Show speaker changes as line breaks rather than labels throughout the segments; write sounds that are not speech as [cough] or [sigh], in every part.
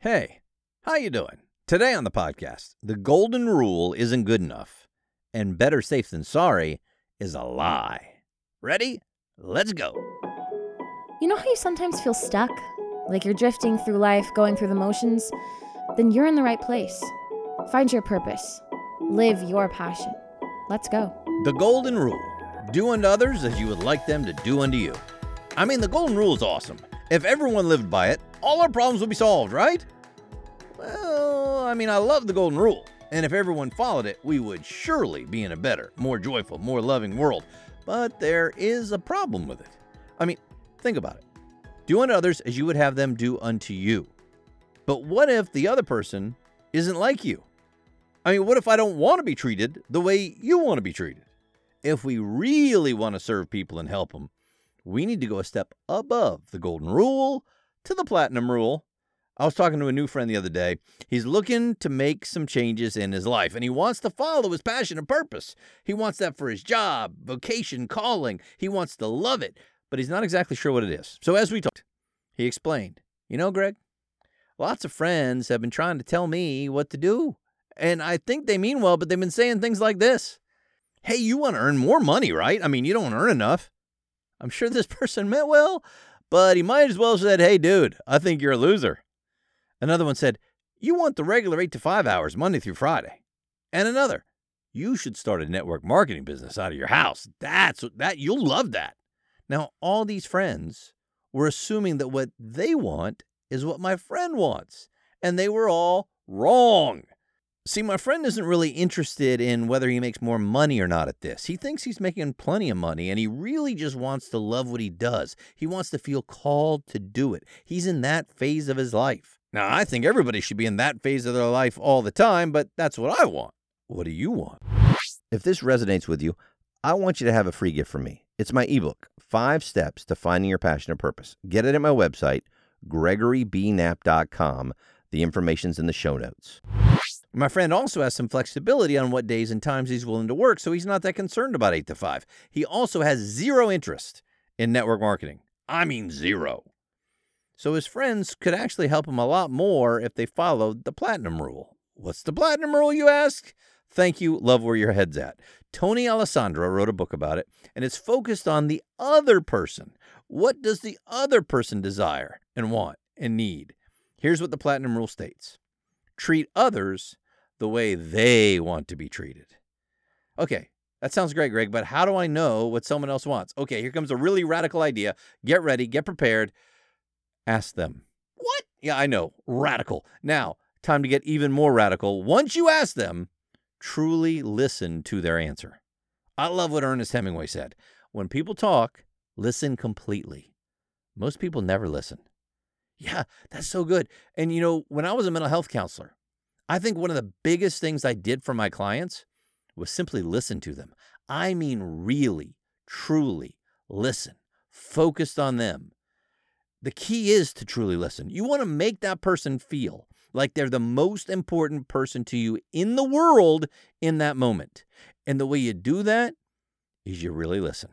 Hey, how you doing? Today on the podcast, the golden rule isn't good enough, and better safe than sorry is a lie. Ready? Let's go.
You know how you sometimes feel stuck? Like you're drifting through life, going through the motions? Then you're in the right place. Find your purpose. Live your passion. Let's go.
The golden rule do unto others as you would like them to do unto you. I mean, the golden rule is awesome. If everyone lived by it, all our problems would be solved, right? Well, I mean, I love the golden rule. And if everyone followed it, we would surely be in a better, more joyful, more loving world. But there is a problem with it. I mean, think about it. Do unto others as you would have them do unto you. But what if the other person isn't like you? I mean, what if I don't want to be treated the way you want to be treated? If we really want to serve people and help them, we need to go a step above the golden rule to the platinum rule. I was talking to a new friend the other day. He's looking to make some changes in his life and he wants to follow his passion and purpose. He wants that for his job, vocation, calling. He wants to love it, but he's not exactly sure what it is. So as we talked, he explained, You know, Greg, lots of friends have been trying to tell me what to do. And I think they mean well, but they've been saying things like this Hey, you want to earn more money, right? I mean, you don't earn enough. I'm sure this [laughs] person meant well, but he might as well have said, Hey, dude, I think you're a loser. Another one said, You want the regular 8 to 5 hours, Monday through Friday. And another, You should start a network marketing business out of your house. That's what that you'll love that. Now, all these friends were assuming that what they want is what my friend wants, and they were all wrong. See, my friend isn't really interested in whether he makes more money or not at this. He thinks he's making plenty of money and he really just wants to love what he does. He wants to feel called to do it. He's in that phase of his life. Now, I think everybody should be in that phase of their life all the time, but that's what I want. What do you want? If this resonates with you, I want you to have a free gift from me. It's my ebook, Five Steps to Finding Your Passion and Purpose. Get it at my website, gregorybknapp.com. The information's in the show notes. My friend also has some flexibility on what days and times he's willing to work, so he's not that concerned about 8 to 5. He also has zero interest in network marketing. I mean, zero. So his friends could actually help him a lot more if they followed the platinum rule. What's the platinum rule, you ask? Thank you. Love where your head's at. Tony Alessandra wrote a book about it, and it's focused on the other person. What does the other person desire and want and need? Here's what the platinum rule states treat others the way they want to be treated. Okay, that sounds great, Greg, but how do I know what someone else wants? Okay, here comes a really radical idea. Get ready, get prepared. Ask them. What? Yeah, I know, radical. Now, time to get even more radical. Once you ask them, truly listen to their answer. I love what Ernest Hemingway said. When people talk, listen completely. Most people never listen. Yeah, that's so good. And you know, when I was a mental health counselor, I think one of the biggest things I did for my clients was simply listen to them. I mean, really, truly listen, focused on them. The key is to truly listen. You want to make that person feel like they're the most important person to you in the world in that moment. And the way you do that is you really listen.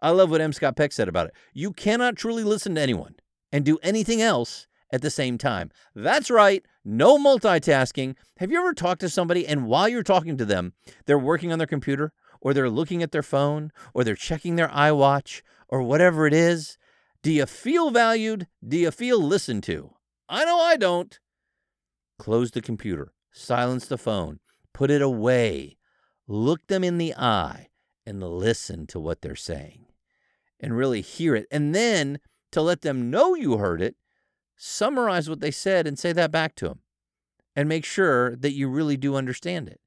I love what M. Scott Peck said about it. You cannot truly listen to anyone and do anything else at the same time. That's right, no multitasking. Have you ever talked to somebody and while you're talking to them, they're working on their computer or they're looking at their phone or they're checking their iWatch or whatever it is? Do you feel valued? Do you feel listened to? I know I don't. Close the computer, silence the phone, put it away, look them in the eye, and listen to what they're saying and really hear it. And then to let them know you heard it, summarize what they said and say that back to them and make sure that you really do understand it.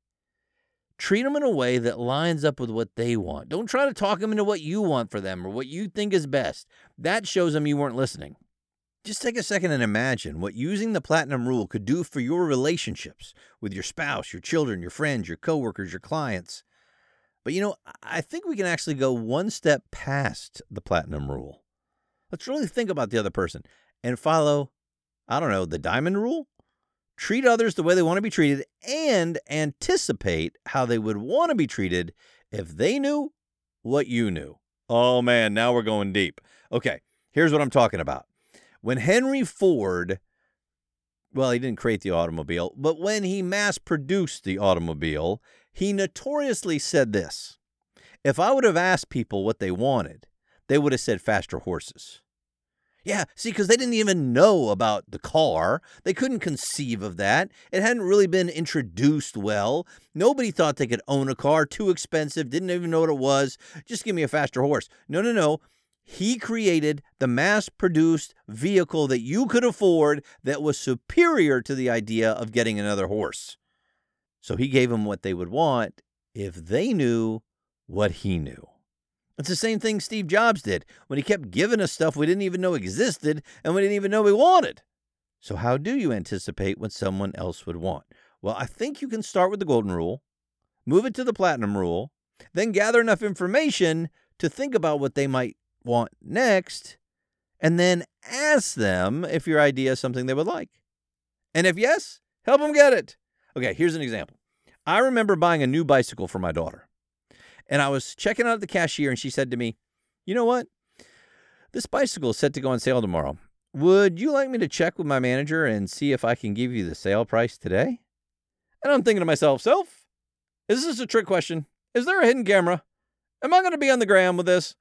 Treat them in a way that lines up with what they want. Don't try to talk them into what you want for them or what you think is best. That shows them you weren't listening. Just take a second and imagine what using the platinum rule could do for your relationships with your spouse, your children, your friends, your coworkers, your clients. But you know, I think we can actually go one step past the platinum rule. Let's really think about the other person and follow, I don't know, the diamond rule? Treat others the way they want to be treated and anticipate how they would want to be treated if they knew what you knew. Oh man, now we're going deep. Okay, here's what I'm talking about. When Henry Ford well, he didn't create the automobile, but when he mass produced the automobile, he notoriously said this If I would have asked people what they wanted, they would have said faster horses. Yeah, see, because they didn't even know about the car. They couldn't conceive of that. It hadn't really been introduced well. Nobody thought they could own a car, too expensive, didn't even know what it was. Just give me a faster horse. No, no, no. He created the mass produced vehicle that you could afford that was superior to the idea of getting another horse. So he gave them what they would want if they knew what he knew. It's the same thing Steve Jobs did when he kept giving us stuff we didn't even know existed and we didn't even know we wanted. So, how do you anticipate what someone else would want? Well, I think you can start with the golden rule, move it to the platinum rule, then gather enough information to think about what they might want next, and then ask them if your idea is something they would like. And if yes, help them get it. Okay, here's an example. I remember buying a new bicycle for my daughter. And I was checking out the cashier, and she said to me, You know what? This bicycle is set to go on sale tomorrow. Would you like me to check with my manager and see if I can give you the sale price today? And I'm thinking to myself, Self, is this a trick question? Is there a hidden camera? Am I going to be on the gram with this?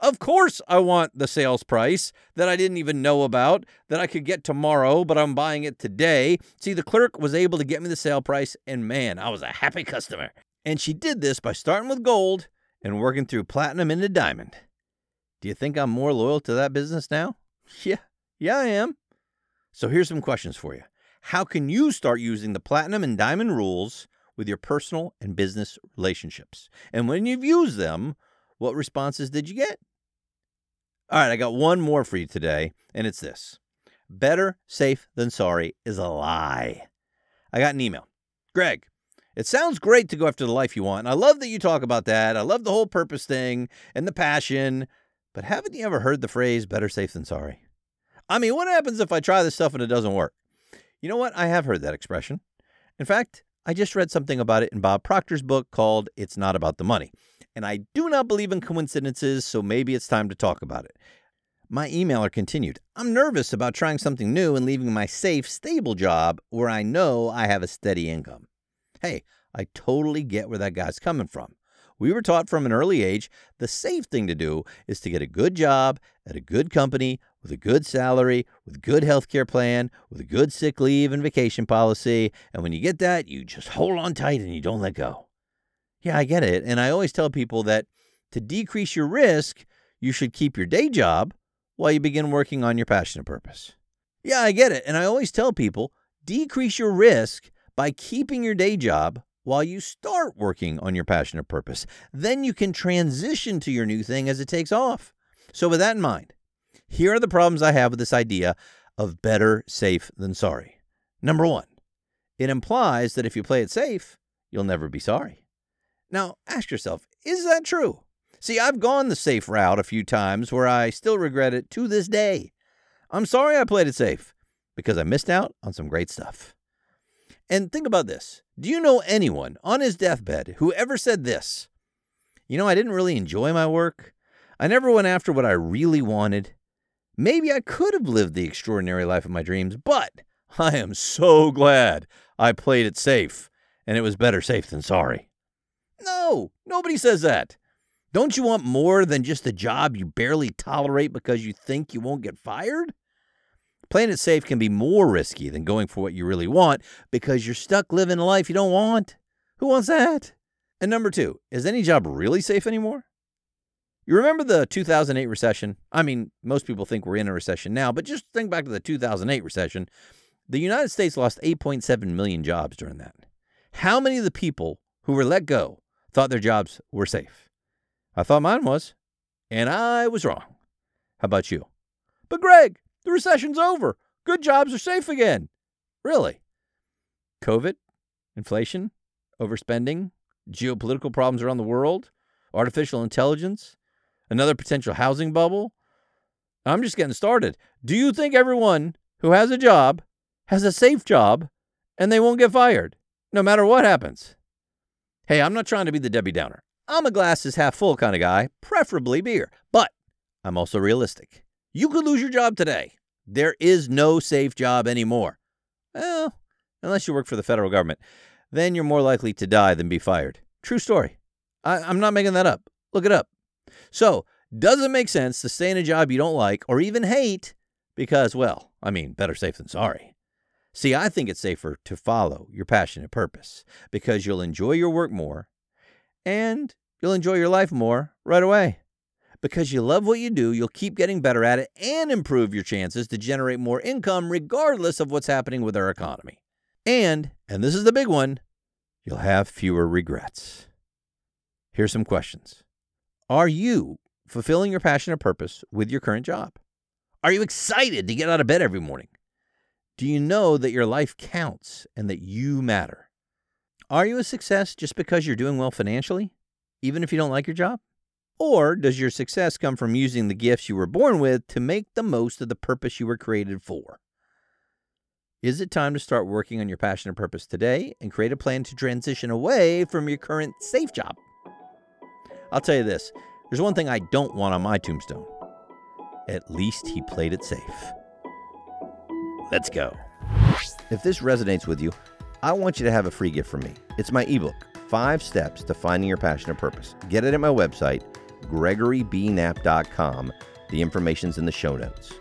Of course, I want the sales price that I didn't even know about that I could get tomorrow, but I'm buying it today. See, the clerk was able to get me the sale price, and man, I was a happy customer. And she did this by starting with gold and working through platinum into diamond. Do you think I'm more loyal to that business now? [laughs] Yeah, yeah, I am. So here's some questions for you. How can you start using the platinum and diamond rules with your personal and business relationships? And when you've used them, what responses did you get? All right, I got one more for you today, and it's this Better safe than sorry is a lie. I got an email. Greg, it sounds great to go after the life you want. And I love that you talk about that. I love the whole purpose thing and the passion. But haven't you ever heard the phrase better safe than sorry? I mean, what happens if I try this stuff and it doesn't work? You know what? I have heard that expression. In fact, I just read something about it in Bob Proctor's book called It's Not About the Money. And I do not believe in coincidences, so maybe it's time to talk about it. My emailer continued I'm nervous about trying something new and leaving my safe, stable job where I know I have a steady income. Hey, I totally get where that guy's coming from. We were taught from an early age the safe thing to do is to get a good job at a good company with a good salary, with good health care plan, with a good sick leave and vacation policy. And when you get that, you just hold on tight and you don't let go. Yeah, I get it. And I always tell people that to decrease your risk, you should keep your day job while you begin working on your passion and purpose. Yeah, I get it. And I always tell people decrease your risk by keeping your day job while you start working on your passion or purpose. Then you can transition to your new thing as it takes off. So, with that in mind, here are the problems I have with this idea of better safe than sorry. Number one, it implies that if you play it safe, you'll never be sorry. Now, ask yourself, is that true? See, I've gone the safe route a few times where I still regret it to this day. I'm sorry I played it safe because I missed out on some great stuff. And think about this do you know anyone on his deathbed who ever said this? You know, I didn't really enjoy my work. I never went after what I really wanted. Maybe I could have lived the extraordinary life of my dreams, but [laughs] I am so glad I played it safe, and it was better safe than sorry. No, nobody says that. Don't you want more than just a job you barely tolerate because you think you won't get fired? Playing it safe can be more risky than going for what you really want because you're stuck living a life you don't want. Who wants that? And number two, is any job really safe anymore? You remember the 2008 recession? I mean, most people think we're in a recession now, but just think back to the 2008 recession. The United States lost 8.7 million jobs during that. How many of the people who were let go thought their jobs were safe? I thought mine was, and I was wrong. How about you? But Greg, the recession's over. Good jobs are safe again. Really? COVID, inflation, overspending, geopolitical problems around the world, artificial intelligence, another potential housing bubble. I'm just getting started. Do you think everyone who has a job has a safe job and they won't get fired no matter what happens? Hey, I'm not trying to be the Debbie Downer. I'm a glasses half full kind of guy, preferably beer, but I'm also realistic. You could lose your job today. There is no safe job anymore. Well, unless you work for the federal government, then you're more likely to die than be fired. True story. I, I'm not making that up. Look it up. So, does it make sense to stay in a job you don't like or even hate because, well, I mean, better safe than sorry? See, I think it's safer to follow your passionate purpose because you'll enjoy your work more and you'll enjoy your life more right away. Because you love what you do, you'll keep getting better at it and improve your chances to generate more income regardless of what's happening with our economy. And, and this is the big one, you'll have fewer regrets. Here's some questions Are you fulfilling your passion or purpose with your current job? Are you excited to get out of bed every morning? Do you know that your life counts and that you matter? Are you a success just because you're doing well financially, even if you don't like your job? Or does your success come from using the gifts you were born with to make the most of the purpose you were created for? Is it time to start working on your passion and purpose today and create a plan to transition away from your current safe job? I'll tell you this there's one thing I don't want on my tombstone. At least he played it safe. Let's go. If this resonates with you, I want you to have a free gift from me. It's my ebook, Five Steps to Finding Your Passion and Purpose. Get it at my website, gregorybknapp.com. The information's in the show notes.